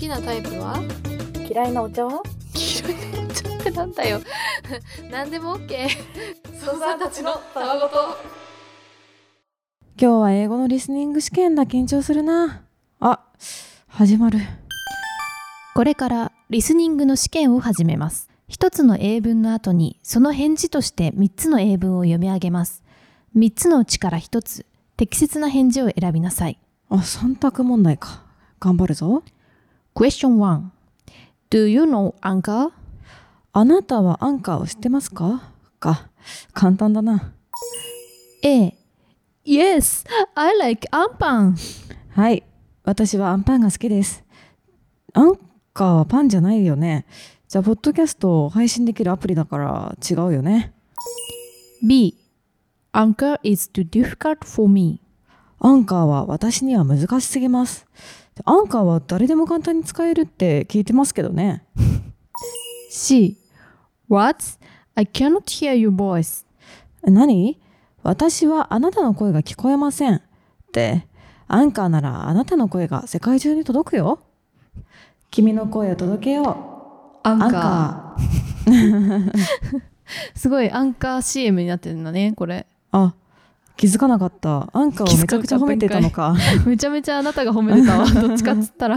きなタイプは？嫌いなお茶は？嫌いなお茶ってなんだよ。何でも OK ソさんたちのたわごと。今日は英語のリスニング試験だ。緊張するな。あ始まる。これからリスニングの試験を始めます。一つの英文の後にその返事として3つの英文を読み上げます。3つのうちから1つ、適切な返事を選びなさい。あ3択問題か。頑張るぞ Question 1 Do you know Anchor? あなたはアンカーを知ってますか？か。簡単だな。A. Yes, I like アンパン。はい。私はアンパンが好きです。アンカーはパンじゃないよね。じゃあポッドキャストを配信できるアプリだから違うよね。B. Anchor is too difficult for me. アンカーは私には難しすぎますアンカーは誰でも簡単に使えるって聞いてますけどね。C. What? I cannot hear your voice. 何？私はあなたの声が聞こえませんって。アンカーならあなたの声が世界中に届くよ。君の声を届けよう。アンカ すごいアンカー CM になってるんだね、これ。ーあ気づかなかった。アンカーをめちゃくちゃ褒めてたのか。めちゃめちゃあなたが褒めてたわ。どっちかっつったら。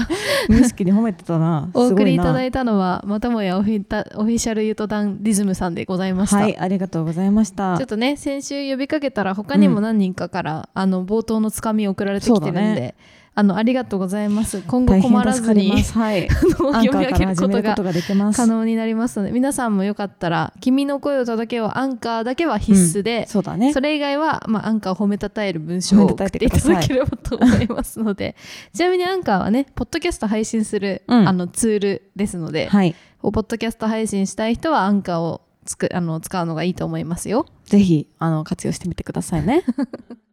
無意識に褒めてたな。お送りいただいいたのは、またもやオフィタオフィシャルユートダンリズムさんでございました。はいありがとうございました。ちょっとね、先週呼びかけたら他にも何人かから、あの冒頭のつかみ送られてきてるんで、あのありがとうございます。今後大困らずにはい。読み上げることが始めることができます。可能になりますので、皆さんもよかったら、君の声を届けよう。アンカーだけは必須で、そうだね。それ以外は、まあ、アンカーを褒めたたえる文章を送っていただければと思いますので、ちなみにアンカーはね、ポッドキャスト配信する、うん。あのツールですので、はい。ポッドキャスト配信したい人はアンカーをつくあの使うのがいいと思いますよ。ぜひあの活用してみてくださいね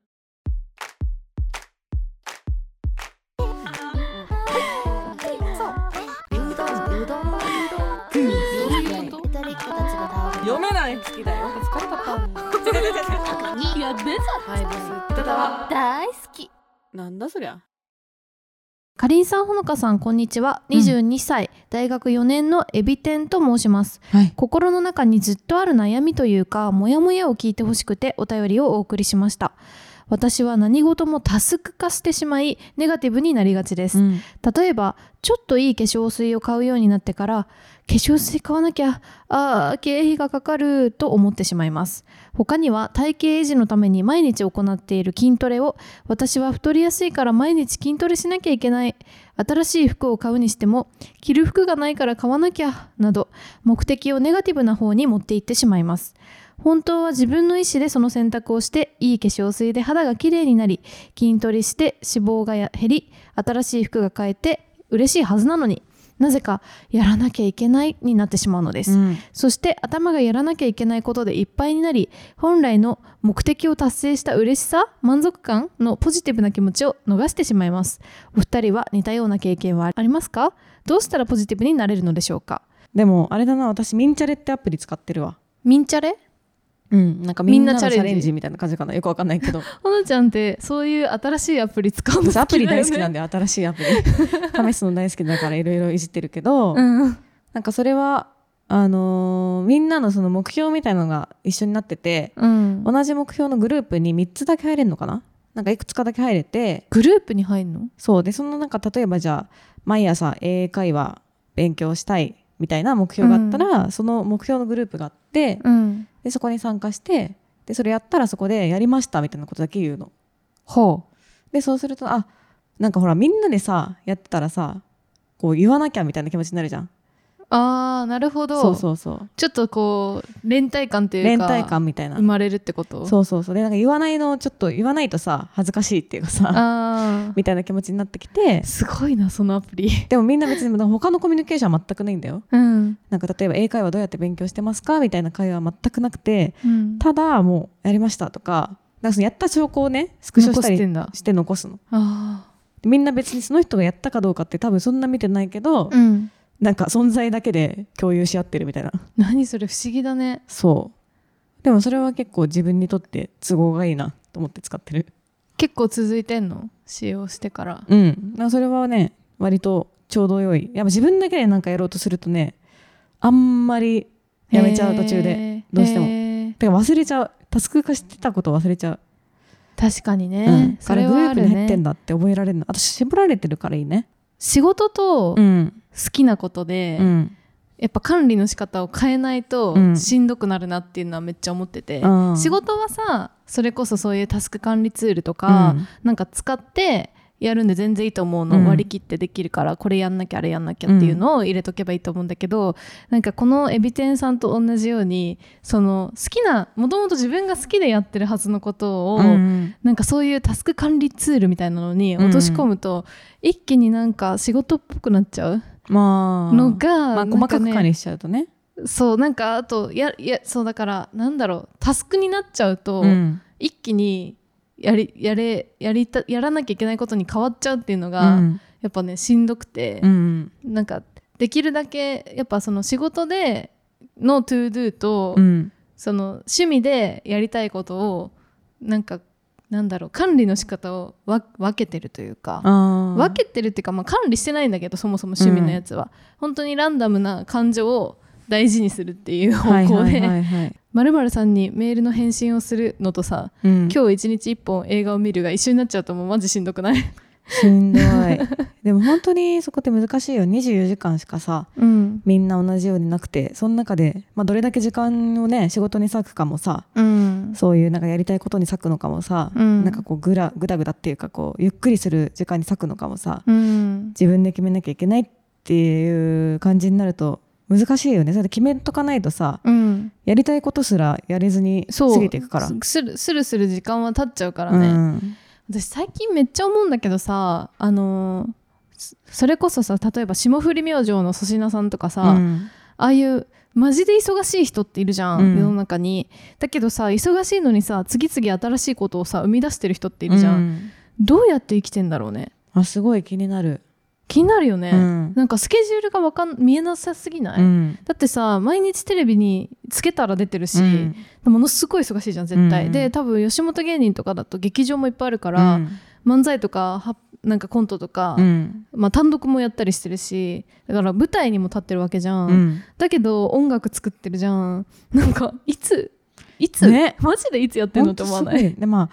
好きだよ。疲れたやべさ大好き。なんだそりゃ。かりんさんほのかさんこんにちは。22歳、大学4年のエビ天と申します。はい。心の中にずっとある悩みというかモヤモヤを聞いてほしくてお便りをお送りしました。私は何事もタスク化してしまいネガティブになりがちです、うん。例えばちょっといい化粧水を買うようになってから化粧水買わなきゃあー経費がかかると思ってしまいます。他には体型維持のために毎日行っている筋トレを私は太りやすいから毎日筋トレしなきゃいけない。新しい服を買うにしても着る服がないから買わなきゃなど目的をネガティブな方に持っていってしまいます。本当は自分の意思でその選択をしていい化粧水で肌がきれいになり筋トレして脂肪が減り新しい服が買えて嬉しいはずなのに。なぜかやらなきゃいけないになってしまうのです、うん。そして頭がやらなきゃいけないことでいっぱいになり本来の目的を達成した嬉しさ満足感のポジティブな気持ちを逃してしまいます。お二人は似たような経験はありますか？どうしたらポジティブになれるのでしょうか？でもあれだな私ミンチャレってアプリ使ってるわ。ミンチャレ？うんなんかみんなのチャレンジみたいな感じかな。よくわかんないけど。ほのちゃんってそういう新しいアプリ使うの好きね、私アプリ大好きなんで新しいアプリ。試すの大好きだからいろいろいじってるけど、うんなんかそれはあのーみんなのその目標みたいなのが一緒になっててうん、同じ目標のグループに3つだけ入れるのかな？なんかいくつかだけ入れてグループに入るの？そう。でそのなんか例えばじゃあ毎朝英会話勉強したいみたいな目標があったら、その目標のグループがあってうんでそこに参加してでそれやったらそこでやりましたみたいなことだけ言うの。ほでそうするとあなんかほらみんなでさやってたらさこう言わなきゃみたいな気持ちになるじゃん。うああなるほど。そうそうそう。ちょっとこう連帯感というか連帯感みたいな。生。まれるってこと？そうそうそう。でなんか言わないのちょっと言わないとさ恥ずかしいっていうかさあ みたいな気持ちになってきて。ーすごいなそのアプリ。でもみんな別に他のコミュニケーションは全くないんだよ。うん、なんか例えば英会話どうやって勉強してますかみたいな会話は全くなくてうん、ただもうやりましたとかなんかそのやった証拠をねスクショしたり残して残すの。あでみんな別にその人がやったかどうかって多分そんな見てないけど、あうんなんか存在だけで共有し合ってるみたいな。何それ不思議だね。そう。でもそれは結構自分にとって都合がいいなと思って使ってる。結構続いてんの？使用してから。うん。まあそれはね割とちょうど良い。やっぱ自分だけでなんかやろうとするとねあんまりやめちゃう途中でどうしても。てか忘れちゃう。タスク化してたこと忘れちゃう、確かにね、うん、それあれグループはあるねに入ってんだって覚えられるの。私絞られてるからいいね仕事と好ん、きなことで、うん。やっぱ管理の仕方を変えないとうん。しんどくなるなっていうのはめっちゃ思ってて、うん。仕事はさそれこそそういうタスク管理ツールとか、うん。なんか使ってやるんで全然いいと思うの、うん。割り切ってできるからこれやんなきゃあれやんなきゃっていうのを入れとけばいいと思うんだけど、なんかこのエビ天さんと同じようにその好きなもともと自分が好きでやってるはずのことを、うんなんかそういうタスク管理ツールみたいなのに落とし込むと、一気になんか仕事っぽくなっちゃうまあ。のが、まあ、細かく管理しちゃうとね。そうなんかあとややそうだからなんだろうタスクになっちゃうと、うん。一気にやりやれやりたやらなきゃいけないことに変わっちゃうっていうのが、うん。やっぱねしんどくて。う、んなんかできるだけやっぱその仕事での to-do と、うん。その趣味でやりたいことをなんかなんだろう管理の仕方をわ分けてるというか。分けてるっていうか、まあ、管理してないんだけどそもそも趣味のやつは、本当にランダムな感情を大事にするっていう方向でまるまるさんにメールの返信をするのとさ、うん。今日一日一本映画を見るが一緒になっちゃうともうマジしんどくない？しんどい。でも本当にそこって難しいよ。24時間しかさうん。みんな同じようになくてその中で、まあ、どれだけ時間をね仕事に割くかもさうん。そういうなんかやりたいことに割くのかもさ、うん。なんかこうぐらぐだぐだっていうかこうゆっくりする時間に割くのかもさうん。自分で決めなきゃいけないっていう感じになると難しいよね。それで決めとかないとさうん。やりたいことすらやれずにそう。過ぎていくから。するするする時間は経っちゃうからうね、ん。私最近めっちゃ思うんだけどさあのーそそれこそさ例えば霜降り明星の粗品さんとかさ、うん。ああいうマジで忙しい人っているじゃん、うん。世の中に。だけどさ忙しいのにさ次々新しいことをさ生み出してる人っているじゃん。どうやって生きてんだろうね。あすごい気になる。気になるよね、うん。なんかスケジュールがわかん見えなさすぎない、うん。だってさ毎日テレビにつけたら出てるし、うん。ものすごい忙しいじゃん絶対、うん。で多分吉本芸人とかだと劇場もいっぱいあるから、うん。漫才とかはなんかコントとか、うん。まあ、単独もやったりしてるしだから舞台にも立ってるわけじゃん、うん。だけど音楽作ってるじゃん。なんかいついつ、ね。マジでいつやってんのって思わない？でまあ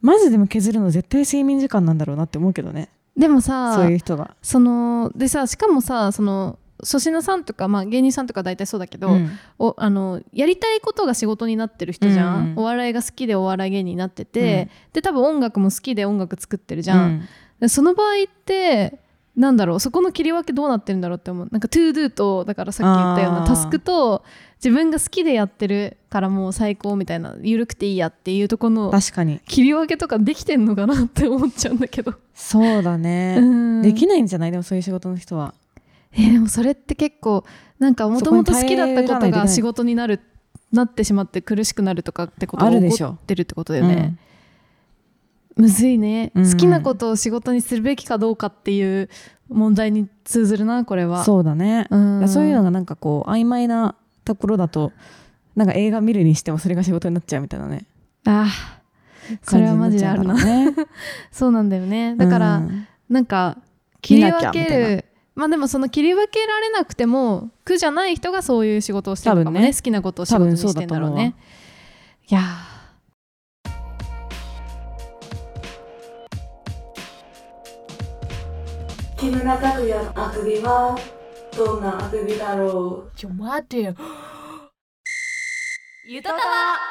まずでも削るの絶対睡眠時間なんだろうなって思うけどねでもさそういう人が。そのでさしかもさその粗品さんとか、まあ、芸人さんとか大体そうだけど、うん。おあのやりたいことが仕事になってる人じゃん、うん。お笑いが好きでお笑い芸人になってて、で多分音楽も好きで音楽作ってるじゃん、うん。でその場合ってなんだろうそこの切り分けどうなってるんだろうって思う。なんか to do とだからさっき言ったようなタスクと自分が好きでやってるからもう最高みたいな緩くていいやっていうとこの確かに。切り分けとかできてんのかなって思っちゃうんだけど、そうだね、うん。できないんじゃない？でもそういう仕事の人は。えーでもそれって結構なんかもともと好きだったことが仕事になるなってしまって苦しくなるとかってことがあるでしょ。起こってるってことだよね、むずいね、うん。好きなことを仕事にするべきかどうかっていう問題に通ずるなこれは。そうだね、うん。そういうのがなんかこう曖昧なところだとなんか映画見るにしてもそれが仕事になっちゃうみたいなね。あそれはマジであるな。ね そうなんだよね。だから、うん。なんか切り分ける。まあでもその切り分けられなくても苦じゃない人がそういう仕事をしてるのかもね。多分ね。好きなことを仕事にしてんだろうね。いや木村拓哉のあくびはどんなあくびだろうちょ待てよゆたた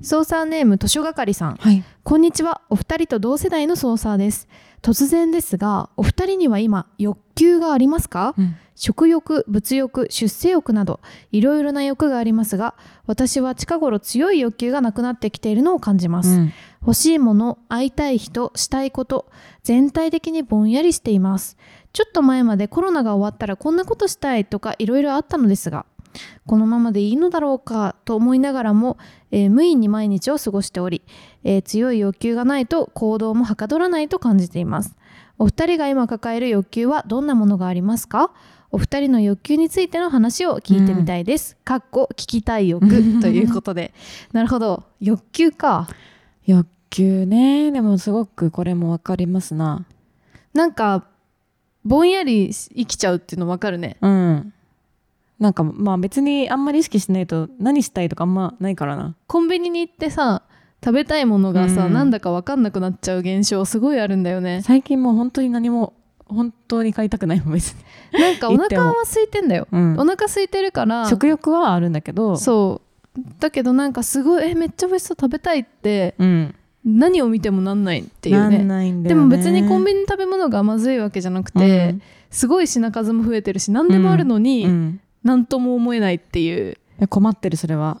わー操作ネーム図書係さん。はい。こんにちは。お二人と同世代の操作です。突然ですがお二人には今欲求がありますか、うん。食欲物欲出世欲などいろいろな欲がありますが私は近頃強い欲求がなくなってきているのを感じます、うん。欲しいもの会いたい人したいこと全体的にぼんやりしています。ちょっと前までコロナが終わったらこんなことしたいとかいろいろあったのですがこのままでいいのだろうかと思いながらも、えー無意に毎日を過ごしており、えー強い欲求がないと行動もはかどらないと感じていますお二人が今抱える欲求はどんなものがありますか？お二人の欲求についての話を聞いてみたいです。かっこ聞きたい欲 ということで。なるほど。欲求か。欲求ねでもすごくこれもわかりますななんかぼんやり生きちゃうっていうの分かるねうんなんかまあ別にあんまり意識しないと何したいとかあんまないからな。コンビニに行ってさ食べたいものがさ、うん。なんだか分かんなくなっちゃう現象すごいあるんだよね。最近もう本当に何も本当に買いたくないもん別に、なんかお腹は空いてんだよ、うん。お腹空いてるから。食欲はあるんだけど。そう。だけどなんかすごいえめっちゃ美味しそう食べたいってうん。何を見てもなんないっていうなんねないんだよね。でも別にコンビニの食べ物がまずいわけじゃなくて、すごい品数も増えてるし何でもあるのうんに、うん何とも思えないっていう。困ってるそれは、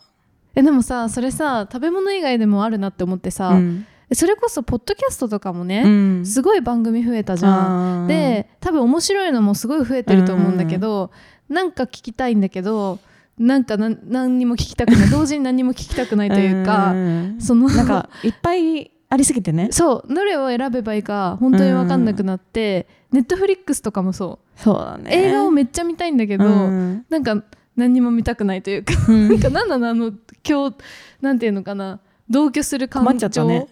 えでもさそれさ食べ物以外でもあるなって思ってさ、うん。それこそポッドキャストとかもね、うん。すごい番組増えたじゃん。で多分面白いのもすごい増えてると思うんだけど、なんか聞きたいんだけどなんかな何にも聞きたくない。同時に何にも聞きたくないというか、んそのなんかいっぱいありすぎてね。そう。どれを選べばいいか本当に分かんなくなって、ネットフリックスとかもそうそうだね。映画をめっちゃ見たいんだけど、うん。なんか何にも見たくないというか、うん。なんか何なのあの今日なんていうのかな同居する感困っちゃった情、ね。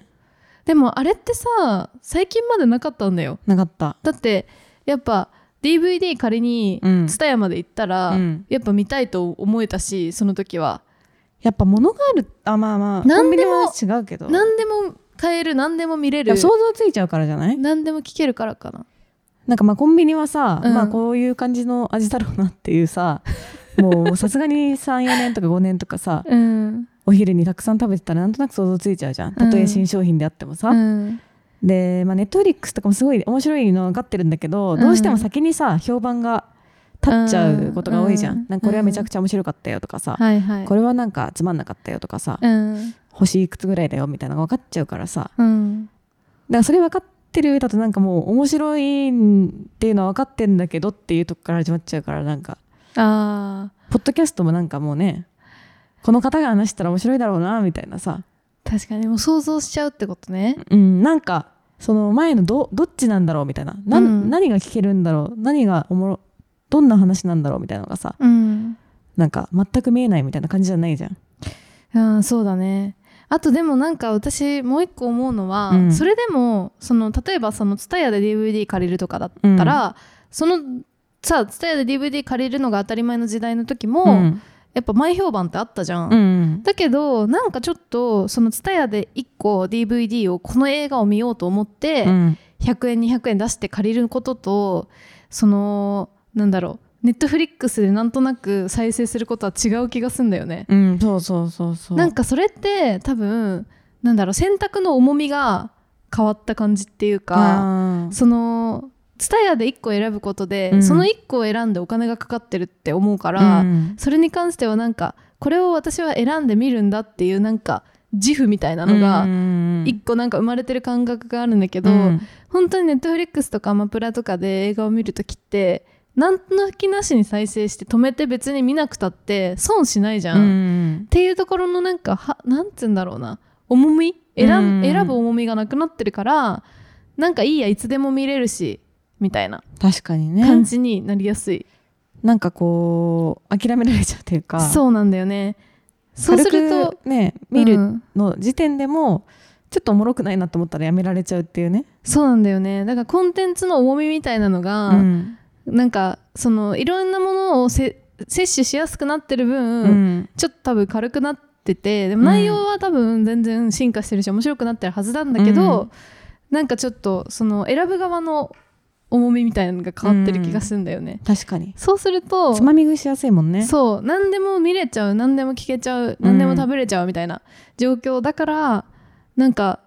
でもあれってさ最近までなかったんだよ。なかった。だってやっぱ DVD 仮にうん。TSUTAYA まで行ったら、うん。やっぱ見たいと思えたしその時は。やっぱ物があるあまあまあ何でもコンビニは違うけど。何でも買える何でも見れる。想像ついちゃうからじゃない？何でも聞けるからかななんかまあコンビニはさ、うん。まあこういう感じの味だろうなっていうさ もうさすがに34年とか5年とかさうん。お昼にたくさん食べてたらなんとなく想像ついちゃうじゃん。たとえ新商品であってもさ、うん。で、まあ、ネットフリックスとかもすごい面白いの分かってるんだけど、うん。どうしても先にさ評判が立っちゃうことが多いじゃん。なんかこれはめちゃくちゃ面白かったよとかさ、はいはい。これはなんかつまんなかったよとかさ、うん星いくつぐらいだよみたいなのが分かっちゃうからさ。うん。だからそれ分かってる上だとなんかもう面白いっていうのは分かってんだけどっていうとこから始まっちゃうからなんか。あー。ポッドキャストもなんかもうねこの方が話したら面白いだろうなみたいなさ、確かにもう想像しちゃうってことね。うん、なんかその前のどどっちなんだろうみたいな。な、うん。何が聞けるんだろう何がおもろどんな話なんだろうみたいなのがさうん。なんか全く見えないみたいな感じじゃないじゃん。あーそうだねあとでもなんか私もう一個思うのは、うん。それでもその例えばその TSUTAYA で DVD 借りるとかだったら、そのさ TSUTAYA で DVD 借りるのが当たり前の時代の時も、うん。やっぱ前評判ってあったじゃん。うん。だけどなんかちょっとその TSUTAYA で1個 DVD をこの映画を見ようと思って、うん。100円200円出して借りることとそのなんだろうネットフリックスでなんとなく再生することは違う気がするんだよね。うんそうそうそうそう。なんかそれって多分なんだろう選択の重みが変わった感じっていうかその TSUTAYA で1個選ぶことで、うん。その1個を選んでお金がかかってるって思うから、うん。それに関してはなんかこれを私は選んでみるんだっていうなんか自負みたいなのがうん1個なんか生まれてる感覚があるんだけど、うん。本当にネットフリックスとかアマプラとかで映画を見るときってなんの気なしに再生して止めて別に見なくたって損しないじゃん。うん。っていうところのなんかはなんつうんだろうな。重み？選,、選ぶ重みがなくなってるからなんかいいやいつでも見れるしみたいな。確かにね。感じになりやすい、なんかこう諦められちゃうというか。そうなんだよね。そうするとね見るうん。の時点でもちょっとおもろくないなと思ったらやめられちゃうっていうね、そうなんだよね。だからコンテンツの重みみたいなのが、うんなんかそのいろんなものをせ摂取しやすくなってる分、うん。ちょっと多分軽くなっててでも内容は多分全然進化してるし面白くなってるはずなんだけど、うん。なんかちょっとその選ぶ側の重みみたいなのが変わってる気がするんだよね。確かに。そうするとつまみ食いしやすいもんね。そう。何でも見れちゃう。何でも聞けちゃう。何でも食べれちゃうみたいな状況だから、なんか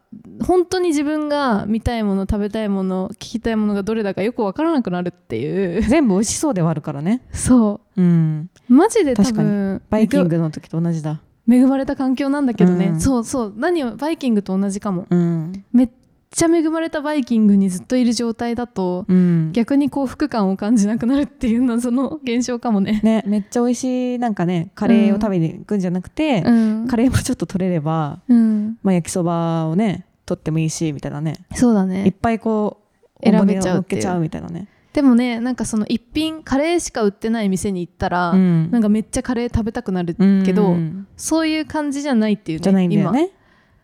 本当に自分が見たいもの食べたいもの聞きたいものがどれだかよく分からなくなるっていう。全部美味しそうではあるからね。そう。ん。うマジで多確か分バイキングの時と同じだ。恵まれた環境なんだけどね、うん。そうそう。何をバイキングと同じかも。うん。めっちゃ恵まれたバイキングにずっといる状態だと、うん。逆に幸福感を感じなくなるっていう謎の現象かもね。ねめっちゃ美味しいなんかねカレーを食べに行くんじゃなくて、うん。カレーもちょっと取れれば、うん、まあ、焼きそばをね取ってもいいしみたいなね。いっそうだね。ぱいこう選べちゃうけちゃうみたいなね、でもねなんかその一品カレーしか売ってない店に行ったら、うん。なんかめっちゃカレー食べたくなるうんけど、うん。そういう感じじゃないっていうねじゃないんだよね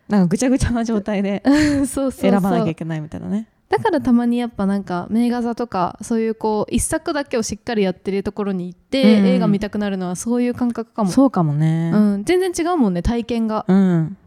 なんかぐちゃぐちゃな状態で 選ばなきゃいけないみたいなね。だからたまにやっぱなんか名画座とかそういうこう一作だけをしっかりやってるところに行って、うん。映画見たくなるのはそういう感覚かも。そうかもね。うん、全然違うもんね体験が。うん。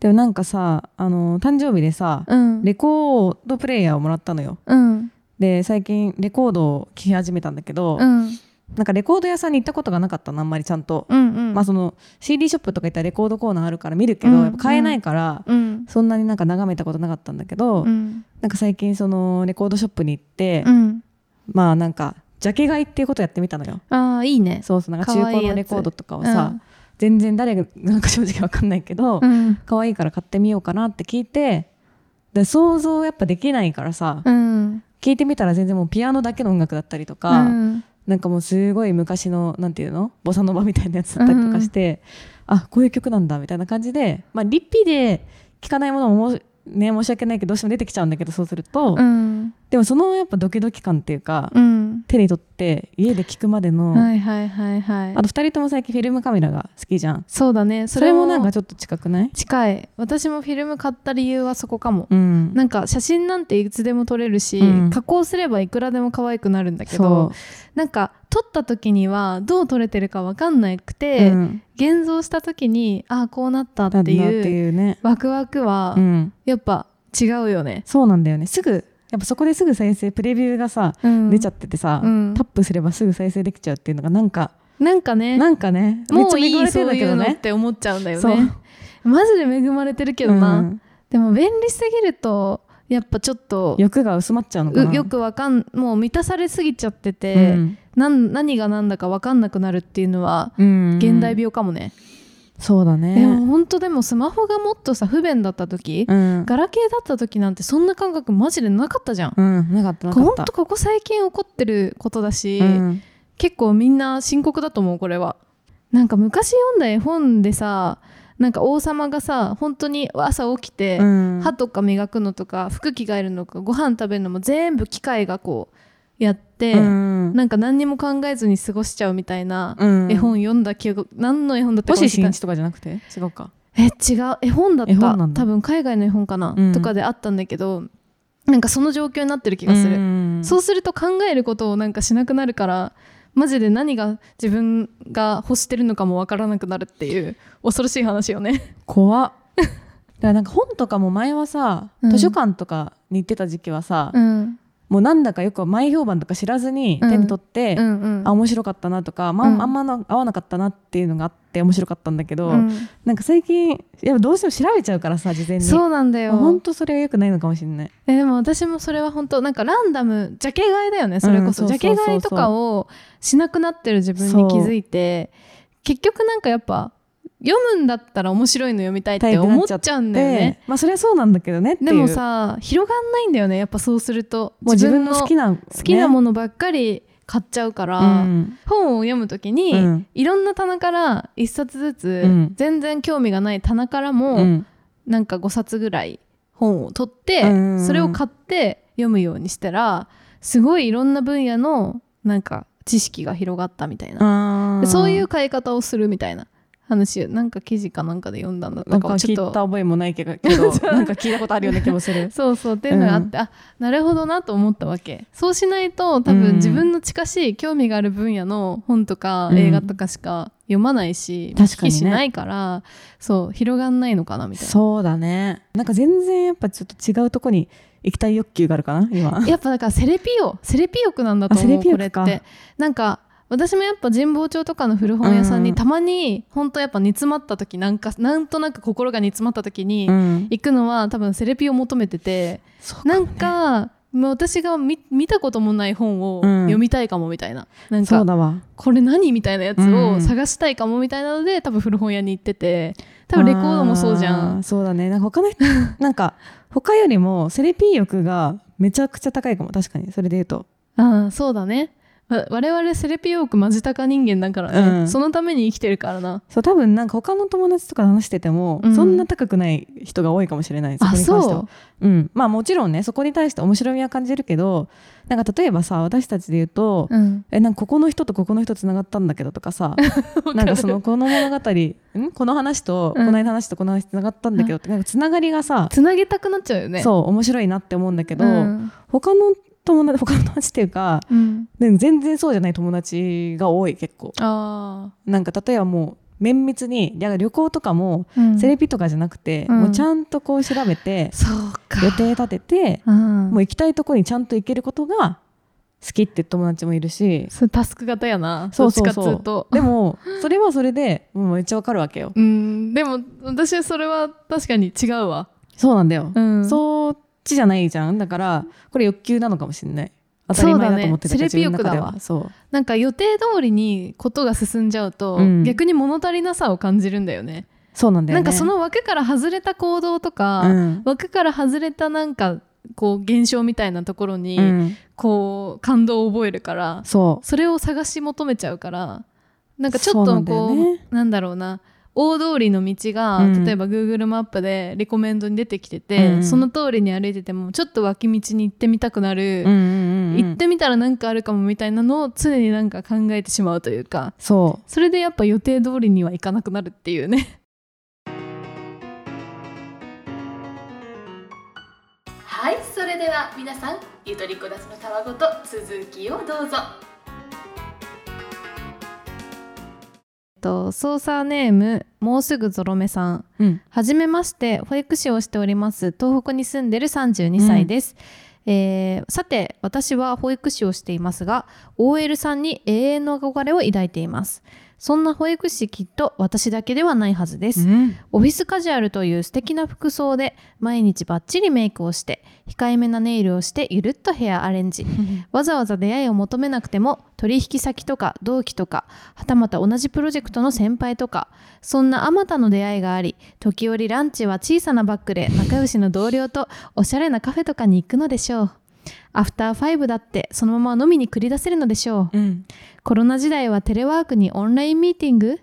でもなんかさあの誕生日でさうん。レコードプレイヤーをもらったのよ。うん。で最近レコードを聴き始めたんだけど、うんなんかレコード屋さんに行ったことがなかったのあんまりちゃんと、うんうん。まあその CD ショップとか行ったらレコードコーナーあるから見るけど、うん。やっぱ買えないから、うん。そんなになんか眺めたことなかったんだけど、うん。なんか最近そのレコードショップに行って、うん。まあなんかジャケ買いっていうことをやってみたのよ。ああいいね。そうそうなんか中古のレコードとかをさ、全然誰がなんか正直わかんないけど、うん。可愛いから買ってみようかなって聞いてで想像やっぱできないからさ、うん。聞いてみたら全然もうピアノだけの音楽だったりとか、うんなんかもうすごい昔のなんていうの？ボサノバみたいなやつだったりとかして、あこういう曲なんだみたいな感じで、まあ、リッピで聴かないものももね申し訳ないけどどうしても出てきちゃうんだけどそうすると、うん。でもそのやっぱドキドキ感っていうか、うん。手に取って家で聴くまでの、はいはいはいはい。あと2人とも最近フィルムカメラが好きじゃん。そうだね。それもなんかちょっと近くない？近い。私もフィルム買った理由はそこかも。うん。なんか写真なんていつでも撮れるし、うん。加工すればいくらでも可愛くなるんだけそどなんか撮った時にはどう撮れてるか分かんなくう、て、うん。現像した時にああこうなったってていうね、ワクワクはうん、やっぱ違うよね、そうなんだよね。すぐやっぱそこですぐ再生プレビューがさ、うん。出ちゃっててさ、うん。タップすればすぐ再生できちゃうっていうのがなんかなんかね。なんかね。もういいそういうのっだけどねて思っちゃうんだよね。マジで恵まれてるけどな、うん。でも便利すぎるとやっぱちょっと欲が薄まっちゃうのかな。うよくわかんもう満たされすぎちゃってて、何が何だか分かんなくなるっていうのはうん現代病かもね、そうだでもね本当でもスマホがもっとさ不便だった時、うん、ガラケーだった時なんてそんな感覚マジでなかったじゃん。うん、なかったなかほんったとここ最近起こってることだし、うん。結構みんな深刻だと思うこれは。なんか昔読んだ絵本でさなんか王様がさ本当に朝起きて、うん。歯とか磨くのとか服着替えるのとかご飯食べるのも全部機械がこうやって、うん。なんか何にも考えずに過ごしちゃうみたいなうん。絵本読んだ記憶、何の絵本だったか星新一とかじゃなくて？違うか。え違う絵本だった。多分海外の絵本かな、うん。とかであったんだけどなんかその状況になってる気がする、うん。そうすると考えることをなんかしなくなるからマジで何が自分が欲してるのかもわからなくなるっていう恐ろしい話よね。怖っ。だからなんか本とかも前はさ、うん。図書館とかに行ってた時期はさ、うんもうなんだかよく前評判とか知らずに手に取って、うんうん。あ面白かったなとか、まあうん。あんまな合わなかったなっていうのがあって面白かったんだけど、うん。なんか最近やどうしても調べちゃうからさ事前に。そうなんだよ。本当それが良くないのかもしれない。えでも私もそれは本当なんかランダムジャケ買いだよねそれこそ,、ジャケ買いとかをしなくなってる自分に気づいて結局なんかやっぱ読むんだったら面白いの読みたいって思っちゃうんだよね。でまあそれはそうなんだけどねでもさ広がんないんだよね。やっぱそうすると自分の好きな好きなものばっかり買っちゃうから、うん。本を読むときに、うん。いろんな棚から一冊ずつ、うん。全然興味がない棚からも、うん。なんか5冊ぐらい本を取って、うん。それを買って読むようにしたらすごいいろんな分野のなんか知識が広がったみたいな、そういう買い方をするみたいな話なんか記事かなんかで読んだんだったか聞いかちょったと覚えもないけど なんか聞いたことあるような気もする。そうそうっていうのがあって、あなるほどなと思ったわけ。そうしないと多うん。分自分の近しい興味がある分野の本とかうん。映画とかしか読まないし、確かにね。しないからそう広がんないのかなみたいな。そうだね。なんか全然やっぱちょっと違うとこに行きたい欲求があるかな今。やっぱだからセレピよセレピ欲なんだと思うこれって。なんか私もやっぱ神保町とかの古本屋さんうん。にたまに本当やっぱ煮詰まった時なんかなんとなく心が煮詰まった時にうん。行くのは多分セレピを求めててそうなんかもう私が見見たこともない本をうん。読みたいかもみたいな、なんかそうだわ。これ何みたいなやつうん。を探したいかもみたいなので多分古本屋に行ってて多分レコードもそうじゃん。そうだね。なんか他の人 なんか他よりもセレピー欲がめちゃくちゃ高いかも。確かに。それで言うと。ああそうだね。わ我々セレピオークマジタカ人間だからね、うん。そのために生きてるからな。そう多分なんか他の友達とか話してても、うん。そんな高くない人が多いかもしれないそこあに関しては。そう。うん、まあもちろんねそこに対して面白みは感じるけどなんか例えばさ私たちで言うと、うん。えなんかここの人とここの人つながったんだけどとかさ なんかそのこの物語ん？この話と、うん。この間の話とこの話つながったんだけどってなんかつながりがさ、つなげたくなっちゃうよね。そう面白いなって思うんだけど、うん。他の友達他の友達っていうかうん。全然そうじゃない友達が多い結構。あなんか例えばもう綿密に旅行とかもセレピとかじゃなくて、うん。もうちゃんとこう調べてそうか。予定立てて、うん。もう行きたいとこにちゃんと行けることが好きって友達もいるしそれタスク型やな。そうそうそう。でもそれはそれでもうめっちゃわかるわけよ。うん。でも私はそれは確かに違うわ。そうなんだよ、うん。そっちじゃないじゃん。だからこれ欲求なのかもしれない。当たり前だと思ってたけど、そうだね自分そう。なんか予定通りにことが進んじゃうと、うん。逆に物足りなさを感じるんだよね。そうなんだよね。なんかその枠から外れた行動とか、うん。枠から外れたなんかこう現象みたいなところに、うん。こう感動を覚えるからそう。それを探し求めちゃうからなんかちょっとこうなんだろうな大通りの道が、うん。例えば Google マップでレコメンドに出てきてて、うんその通りに歩いててもちょっと脇道に行ってみたくなる、うんうんうんうん行ってみたらなんかあるかもみたいなのを常になんか考えてしまうというかそう。それでやっぱ予定通りにはいかなくなるっていうね。はいそれでは皆さんゆとりこだちのたわごと続きをどうぞと操作ネームもうすぐゾロ目さん。うん。はじめまして保育士をしております東北に住んでる32歳です、えーさて私は保育士をしていますが OL さんに永遠の憧れを抱いていますそんな保育士きっと私だけではないはずです、うん。オフィスカジュアルという素敵な服装で毎日バッチリメイクをして控えめなネイルをしてゆるっとヘアアレンジ。わざわざ出会いを求めなくても取引先とか同期とかはたまた同じプロジェクトの先輩とかそんなあまたの出会いがあり時折ランチは小さなバッグで仲良しの同僚とおしゃれなカフェとかに行くのでしょうアフターファイブだってそのまま飲みに繰り出せるのでしょう。うん。コロナ時代はテレワークにオンラインミーティング？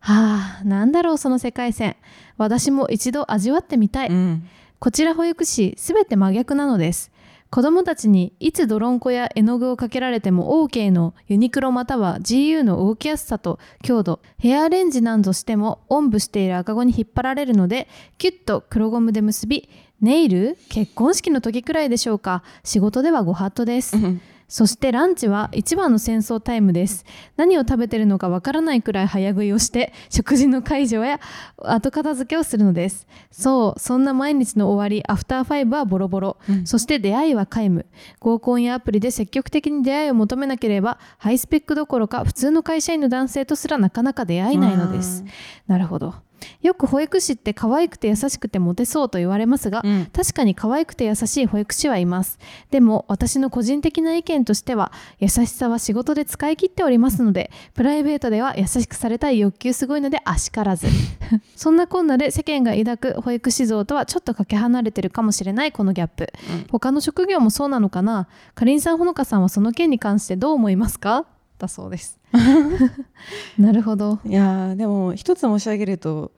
はあなんだろうその世界線。私も一度味わってみたい、うん。こちら保育士すべて真逆なのです。子供たちにいつ泥んこや絵の具をかけられても OK のユニクロまたは GU の動きやすさと強度ヘアアレンジなんぞしてもおんぶしている赤子に引っ張られるのでキュッと黒ゴムで結びネイル？結婚式の時くらいでしょうか？仕事ではご法度です、うんそしてランチは一番の戦争タイムです。何を食べてるのかわからないくらい早食いをして、食事の介助や後片付けをするのです。そう、そんな毎日の終わり、アフターファイブはボロボロ。うんそして出会いは皆無。合コンやアプリで積極的に出会いを求めなければ、ハイスペックどころか普通の会社員の男性とすらなかなか出会えないのです。なるほど。よく保育士って可愛くて優しくてモテそうと言われますが、うん。確かに可愛くて優しい保育士はいます。でも私の個人的な意見としては優しさは仕事で使い切っておりますのでプライベートでは優しくされたい欲求すごいのであしからず。そんなこんなで世間が抱く保育士像とはちょっとかけ離れてるかもしれないこのギャップ、うん。他の職業もそうなのかな？かりんさんほのかさんはその件に関してどう思いますか？だそうです なるほど。いやーでも一つ申し上げると,、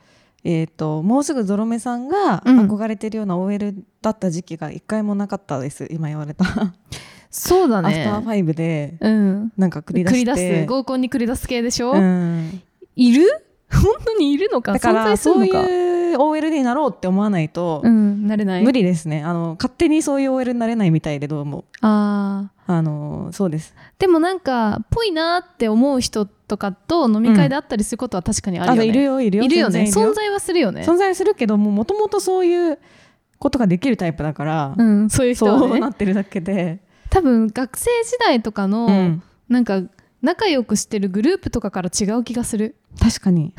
えー、ともうすぐゾロ目さんがうん。憧れてるような OL だった時期が一回もなかったです。今言われた、そうだアフターねファイブでうん。なんか繰り出繰りして出す合コンに繰り出す系でしょ、うん、いる？本当にいるのか？だからそういう OL になろうって思わないと、うんなれない。無理ですね。あの勝手にそういう OL になれないみたいでどうも。あーあのそうです。でもなんかぽいなって思う人とかと飲み会であったりすることは確かにあるよね、いるよいるよ。いるよね。存在はするよね。存在するけどもともとそういうことができるタイプだから、うんそういう人そうはねなってるだけで、多分学生時代とかの、うん。なんか仲良くしてるグループとかから違う気がする。確かに。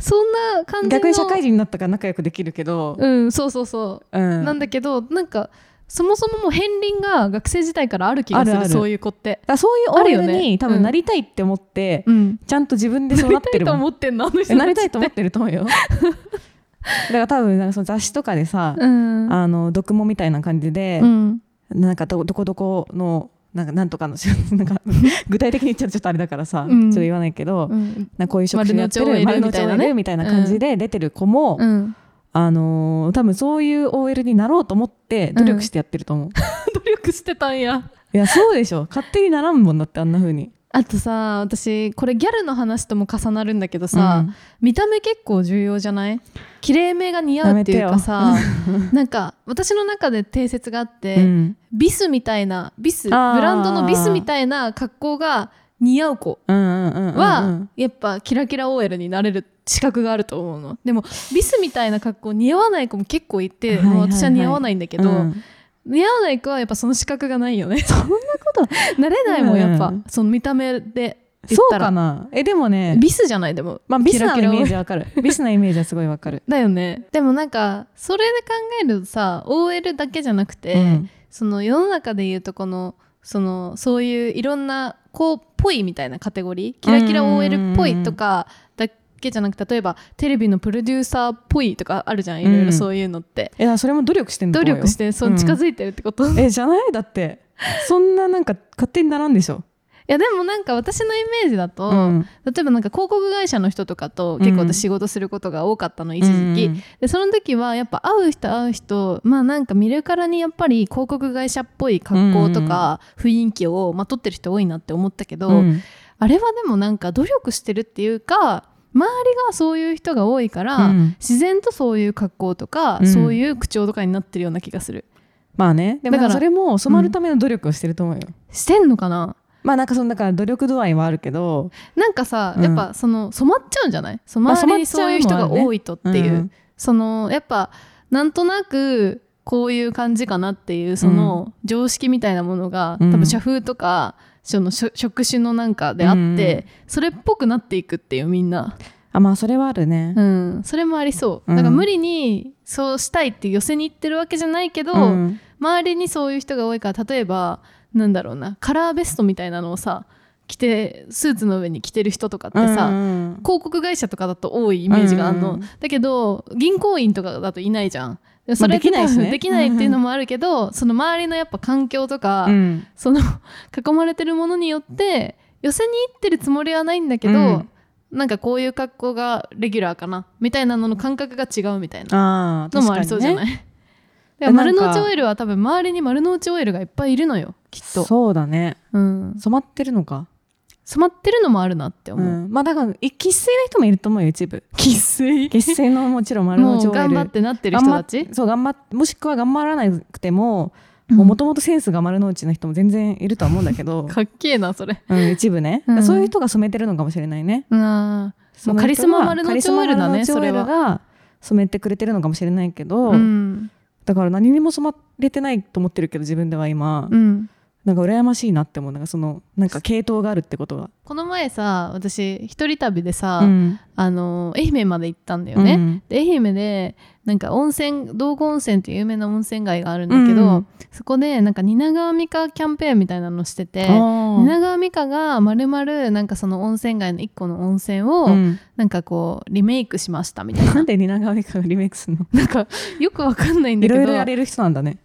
そんな感じの。逆に社会人になったから仲良くできるけど、うんそうそうそう。うん。なんだけどなんかそもそももう片鱗が学生時代からある気がするあるある。そういう子って、だそういうあるよ OL ね。に多分なりたいって思って、うん、ちゃんと自分でそうなってるともん。思ってんの？なりたいと思ってると思うよ。だから多分なんかその雑誌とかでさ、うん。あの読モみたいな感じで、うん。なんかどどこどこのなんかなんとかの なんか具体的に言っちゃうとちょっとあれだからさ、うん。ちょっと言わないけど、うん。なこういう職種やってる丸の内 OL 丸の内 OL みたいな感じで出てる子も、うんあのー多分そういう OL になろうと思って努力してやってると思う、努力してたんや。いやそうでしょ。勝手にならんもんだってあんな風に。あとさ私これギャルの話とも重なるんだけどさ、見た目結構重要じゃない？綺麗めが似合うっていうかさ なんか私の中で定説があって、うん。ビスみたいなビスブランドのビスみたいな格好が似合う子はやっぱキラキラ OL になれる資格があると思うの。でもビスみたいな格好似合わない子も結構いて、私は似合わないんだけど、うん。似合わない子はやっぱその資格がないよね。そんなこと。なれないもんやっぱ、うんその見た目で言そうかな。えでもね。ビスじゃないでも。まあビスなイメージわかる。ビスなイメージはすごいわかる。だよね。でもなんかそれで考えるとさ OL だけじゃなくて、うん。その世の中でいうとこのそのそういういろんなこうぽいみたいなカテゴリーキラキラ OL っぽいとかだけじゃなくて例えばテレビのプロデューサーっぽいとかあるじゃんいろいろそういうのって、いやそれも努力してんだ努力してその近づいてるってこと、いえじゃない？だってそんななんか勝手にならんでしょ、やでもなんか私のイメージだと、うん。例えばなんか広告会社の人とかと結構私仕事することが多かったの、一時期、うんでその時はやっぱ会う人会う人まあなんか見るからにやっぱり広告会社っぽい格好とか雰囲気をまとってる人多いなって思ったけど、うん。あれはでもなんか努力してるっていうか周りがそういう人が多いから、うん。自然とそういう格好とか、うん。そういう口調とかになってるような気がする。まあね。でもだからそれも染まるための努力をしてると思うよ、してんのかな？まあなんかそのだから努力度合いはあるけどなんかさ、うん。やっぱその染まっちゃうんじゃない？そのまあ周りにそういう人が多いとっていう、うん。そのやっぱなんとなくこういう感じかなっていうその常識みたいなものが、うん。多分社風とかその職種のなんかであって、うん。それっぽくなっていくっていうみんな、あまあそれはあるね、うん、それもありそう、うん。だから無理にそうしたいって寄せに行ってるわけじゃないけど、うん。周りにそういう人が多いから例えばなんだろうなカラーベストみたいなのをさ着てスーツの上に着てる人とかってさ、うんうん広告会社とかだと多いイメージがあるの、うんうんだけど銀行員とかだといないじゃん。でそれできないしね。できないっていうのもあるけど、その周りのやっぱ環境とか、うん。その囲まれてるものによって寄せに行ってるつもりはないんだけど、うん。なんかこういう格好がレギュラーかなみたいなのの感覚が違うみたいなのもありそうじゃない、い丸の内オイルは多分周りに丸の内オイルがいっぱいいるのよきっと。そうだね。うん、染まってるのか、染まってるのもあるなってう。思う、ん、まあだから生粋な人もいると思うよ一部。生粋？生粋のもちろん丸の内オイル。頑張ってなってる人たち？そう頑張っもしくは頑張らなくてもうん。もともとセンスが丸の内の人も全然いるとは思うんだけど、かっけえなそれ。うん、一部ね、うん。そういう人が染めてるのかもしれないね。あその人がカリスマ丸の内オイルだねカリスマ丸の内オイルが染めてくれてるのかもしれないけど、うんだから何にも染まれてないと思ってるけど自分では今、うん。なんか羨ましいなって思う。なんかそのなんか系統があるってことが、この前さ私一人旅でさ、うん。あの愛媛まで行ったんだよね、うん。で愛媛でなんか温泉道後温泉っていう有名な温泉街があるんだけど、うん。そこでなんか蜷川美香キャンペーンみたいなのしてて蜷川美香がまるまるなんかその温泉街の一個の温泉をうん。なんかこうリメイクしましたみたいな、なんで蜷川美香がリメイクするの？なんかよくわかんないんだいけど。ろいろやれる人なんだね、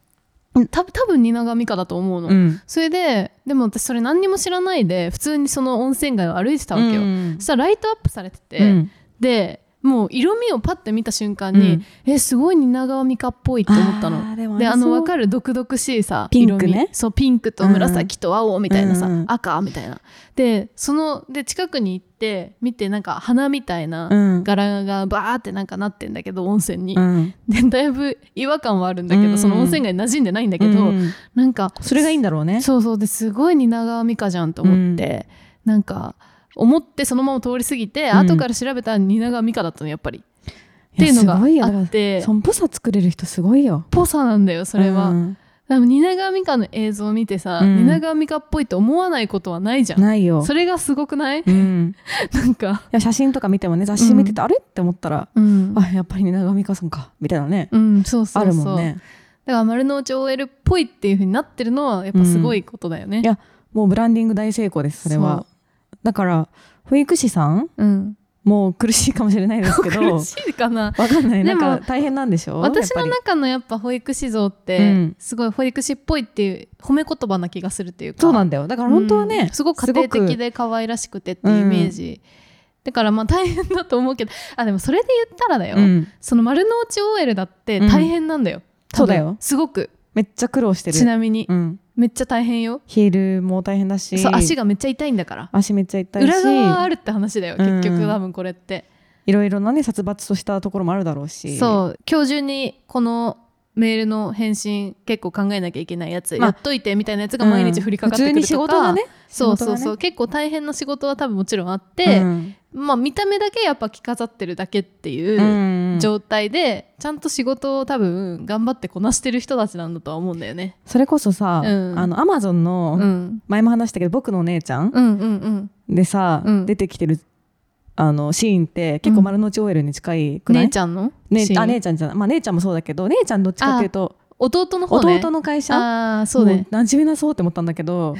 た多分蜷川美香だと思うの、うん、それででも私それ何にも知らないで普通にその温泉街を歩いてたわけよ、うん。そしたらライトアップされてて、うん。でもう色味をパッて見た瞬間に、うん。えすごい蜷川美香っぽいって思ったの。であの分るかる毒々しいさピンクね。色味。そうピンクと紫と青みたいなさ、うんうん赤みたいな。でそので近くに行って見てなんか花みたいなうん。柄がバーってなんかなってんだけど温泉に、うん。でだいぶ違和感はあるんだけど、うん。その温泉街に馴染んでないんだけど、うん。なんかそれがいいんだろうね。そうそう。ですごい蜷川美香じゃんと思って、なんか思ってそのまま通り過ぎて、うん。後から調べたら蜷川美香だったのやっぱり。っていうのがあって。そんぽさ作れる人すごいよ。ぽさなんだよそれは、うん。でも蜷川美香の映像を見てさ、うん。蜷川美香っぽいと思わないことはないじゃん。ないよ。それがすごくない？うん。なんか。いや写真とか見てもね雑誌見てて、あれ？って思ったら、うん、あやっぱり蜷川美香さんかみたいなね、うん、そうそうそう。あるもんね。だから丸の内 OL っぽいっていう風になってるのはやっぱすごいことだよね、いやもうブランディング大成功ですそれはだから保育士さんうん。もう苦しいかもしれないですけど 苦しいかな。わかんない。なんか大変なんでしょ？私の中のやっぱ保育士像っうてんすごい保育士っぽいっていう褒め言葉な気がするっていうかそうなんだよ。だから本当はね、うん。すごく家庭的で可愛らしくてっていうイメージ、だからまあ大変だと思うけどあでもそれで言ったらだよ、うん。その丸の内 OL だって大変なんだよ、そうだよ。すごくめっちゃ苦労してる。ちなみに、うん、めっちゃ大変よ。ヒールも大変だし。そう足がめっちゃ痛いんだから。足めっちゃ痛いし。裏側あるって話だよ結局うん多分これって、いろいろなね殺伐としたところもあるだろうし。そう今日中にこのメールの返信結構考えなきゃいけないやつ、まあやっといてみたいなやつが毎日降りかかってくるとか、うん普通に仕事がねそうそうそう結構大変な仕事は多分もちろんあって、うん。まあ見た目だけやっぱ着飾ってるだけってういうん状態で、ちゃんと仕事を多分頑張ってこなしてる人たちなんだとは思うんだよね。それこそさ、うん。あのアマゾンうのん、前も話したけど僕のお姉ちゃんうんうんうん。でさ、うん。出てきてるあのシーンって結構丸の内 OL に近いくない、姉ちゃんの？ねあ姉ちゃんじゃない。まあ姉ちゃんもそうだけど姉ちゃんどっちかっていうと、弟の方ね。弟の会社？ああそうね。も馴染みなそうって思ったんだけど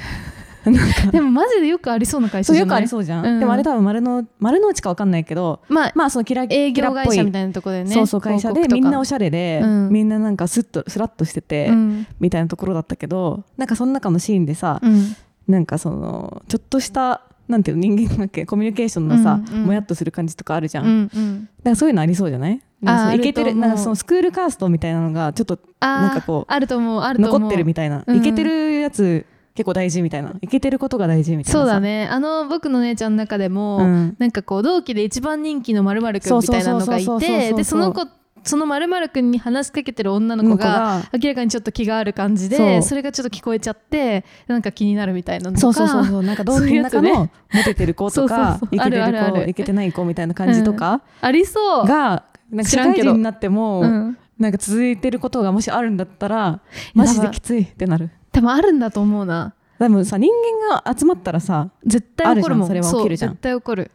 でもマジでよくありそうな会社そうよくじゃないありそうじゃん、うん。でもあれ多分丸の丸の内かわかんないけどまあまあそのキラ営業会社みいたいなところでねそうそう会社でみんなおしゃれで、うん。みんななんかスッとスラッとしてて、うん。みたいなところだったけどなんかその中のシーンでさ、うん。なんかそのちょっとしたなんていうの人間関係コミュニケーションのさ、うんうん。もやっとする感じとかあるじゃん、うんだかうんらそういうのありそうじゃない？なんかそのあーイケてあるなんかそのスクールカーストみたいなのがちょっとなんかこうあると思うあると思う残ってるみたいな、う。んイケてるやつ結構大事みたいな。イケてることが大事みたいなさ。そうだね。あの僕の姉ちゃんの中でも、うん。なんかこう同期で一番人気のまるくんみたいなのがいてでその子そのまるくんに話しかけてる女の子が明らかにちょっと気がある感じでそれがちょっと聞こえちゃってなんか気になるみたいなのとかそうそうそうそう。なんか同期の中そういうモテてる子とかそうそうそう。イケてる子イケてない子みたいな感じとかありそう。がなんか社会人になってもうん。なんか続いてることがもしあるんだったらマジできついってなる。多分あるんだと思うな。でもさ人間が集まったらさ絶対起こるもん。それは起きるじゃん。そう絶対起こる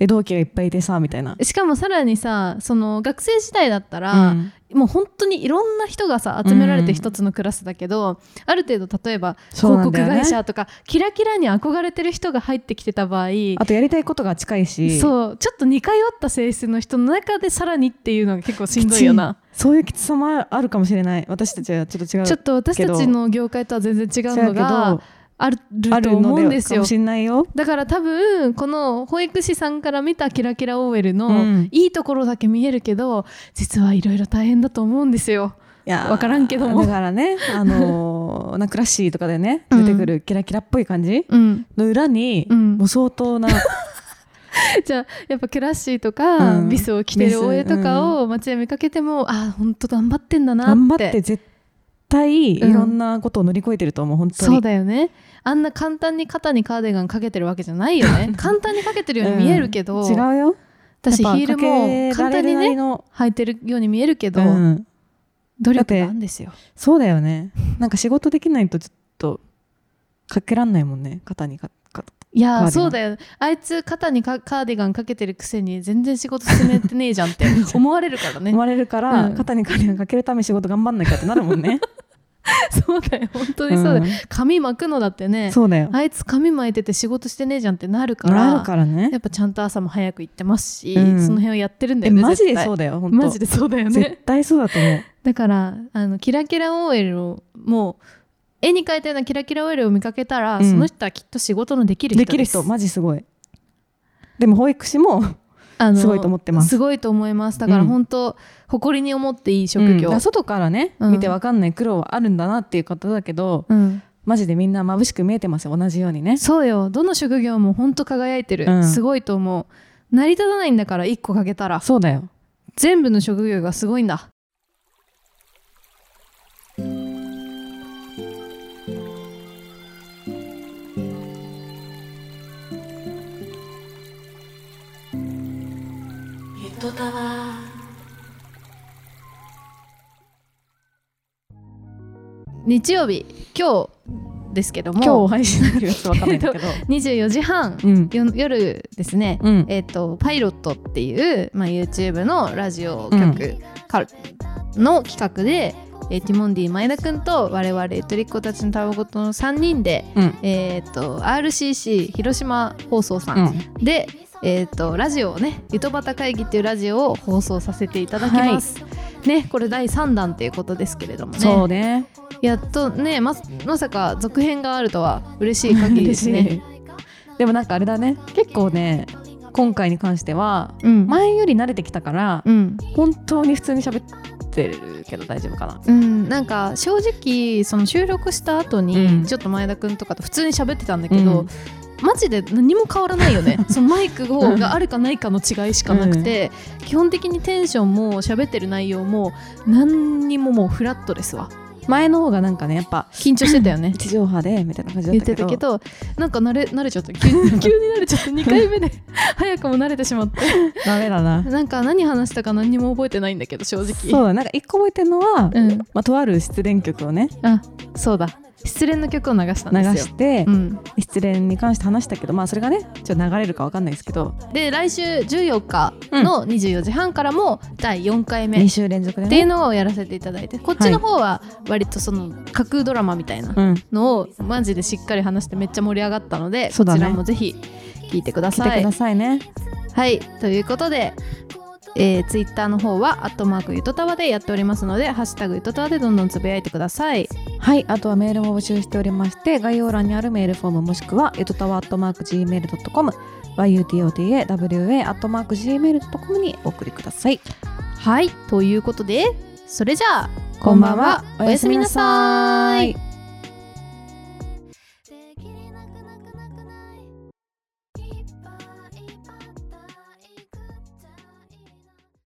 で同期がいっぱいいてさみたいな、しかもさらにさその学生時代だったうら、ん。もう本当にいろんな人がさ集められて一つのクラスだけど、ある程度例えば広告会社とか、キラキラに憧れてる人が入ってきてた場合あとやりたいことが近いし。そうちょっと似通った性質の人の中でさらにっていうのが結構しんどいよな。そういうきつさもあるかもしれない。私たちはちょっと違うちょっと私たちの業界とは全然違うのがどあるあると思のうんですよ。だから多分この保育士さんから見たキラキラ OL のうん。いいところだけ見えるけど、実はいろいろ大変だと思うんですよ。いやーわからんけども。だからねあのーなんかクラッシーとかでねうん。出てくるキラキラっぽい感じうん、の裏に、うん。もう相当な じゃあやっぱクラッシーとか、うん。ビスを着てるビス OL とかを街で見かけても、ああ本当頑張ってんだなって。頑張って絶対いうんろんなことを乗り越えてると思う本当に。そうだよね。あんな簡単に肩にカーディガンかけてるわけじゃないよね。簡単にかけてるように見えるけど、うん。違うよ。私ヒールも簡単にねの。履いてるように見えるけど、うん。努力なんですよ。そうだよね。なんか仕事できないとちょっとかけらんないもんね肩にかかいやそうだよ。あいつ肩にかカーディガンかけてるくせに全然仕事進めてねえじゃんって 思われるからね。生まれるから、うん。肩にカーディガンかけるために仕事頑張んなきゃってなるもんね。そうだよ。本当にそうだよ、ん。髪巻くのだってねそうだよ。あいつ髪巻いてて仕事してねえじゃんってなるからなるからね。やっぱちゃんと朝も早く行ってますし、うん。その辺をやってるんだよねえマジでそうだよ本当。マジでそうだよ絶ね対そうだと思う。だからあのキラキラ OL をもう絵に描いたようなキラキラ OL を見かけたら、うん。その人はきっと仕事のできる人です。できる人。マジすごい。でも保育士もあのすごいと思ってます。すごいと思います。だからうん。本当、誇りに思っていい職業、うん。外からね、うん。見てわかんない苦労はあるんだなっていう方だけどうん。マジでみんな眩しく見えてますよ。同じようにね。そうよ。どの職業も本当輝いてる、うん。すごいと思う。成り立たないんだから1個かけたら。そうだよ。全部の職業がすごいんだゆとたわ日曜日今日ですけども。今日配信できるやつわかんないんだけど。24時半、うん。よ夜ですね、うん。えっ、とパイロットっていう、まあ、YouTube のラジオ局からの企画で、えーティモンディ前田くんと我々ゆとりっ子たちのたわごとの3人で、うん。えっ、と RCC 広島放送さうんん。で、えっ、とラジオをねゆとばた会議っていうラジオを放送させていただきます、ねこれ第3弾っていうことですけれどもね。そうね。やっとねままさか続編があるとは嬉しい限りですね。でもなんかあれだね。結構ね今回に関してはうん。前より慣れてきたからうん。本当に普通に喋ってるけど大丈夫かな。うん、なんか正直その収録した後うん。にちょっと前田くんとかと普通に喋ってたんだけど、うんマジで何も変わらないよね。そのマイクをがあるかないかの違いしかなくて、基本的にテンションも喋ってる内容も何にももうフラットですわ。前の方がなんかねやっぱ緊張してたよね。地上波でみたいな感じだ言っけど。ったてたけどなんか慣れ慣れちゃった。急に 急に慣れちゃって2回目で早くも慣れてしまって。ダメだな。なんか何話したか何にも覚えてないんだけど正直。そうだなんか一個覚えてるのは、うん。まあ、とある失恋曲をね。あそうだ失恋の曲を流したん流ですよ。して、うん、失恋に関して話したけどまあそれがねちょっと流れるかわかんないですけど。で来週14日の24時半からも第4回目2っ週連続でていうねのをやらせていただいてこっちの方は割とその架空ドラマみたいなうん。のをマジでしっかり話してめっちゃ盛り上がったので、そうだね。こちらもぜひ聞いてください。来てくだ。さいね。はい。ということで、えー、ツイッターの方は「アットマークゆとたわ」でやっておりますので「ハッシュタグゆとたわ」でどんどんつぶやいてください。はいあとはメールも募集しておりまして概要欄にあるメールフォームもしくはゆとたわアットマーク Gmail.com yutotawa アットマーク Gmail.com にお送りください。はいということでそれじゃあこんばんは。おやすみなさい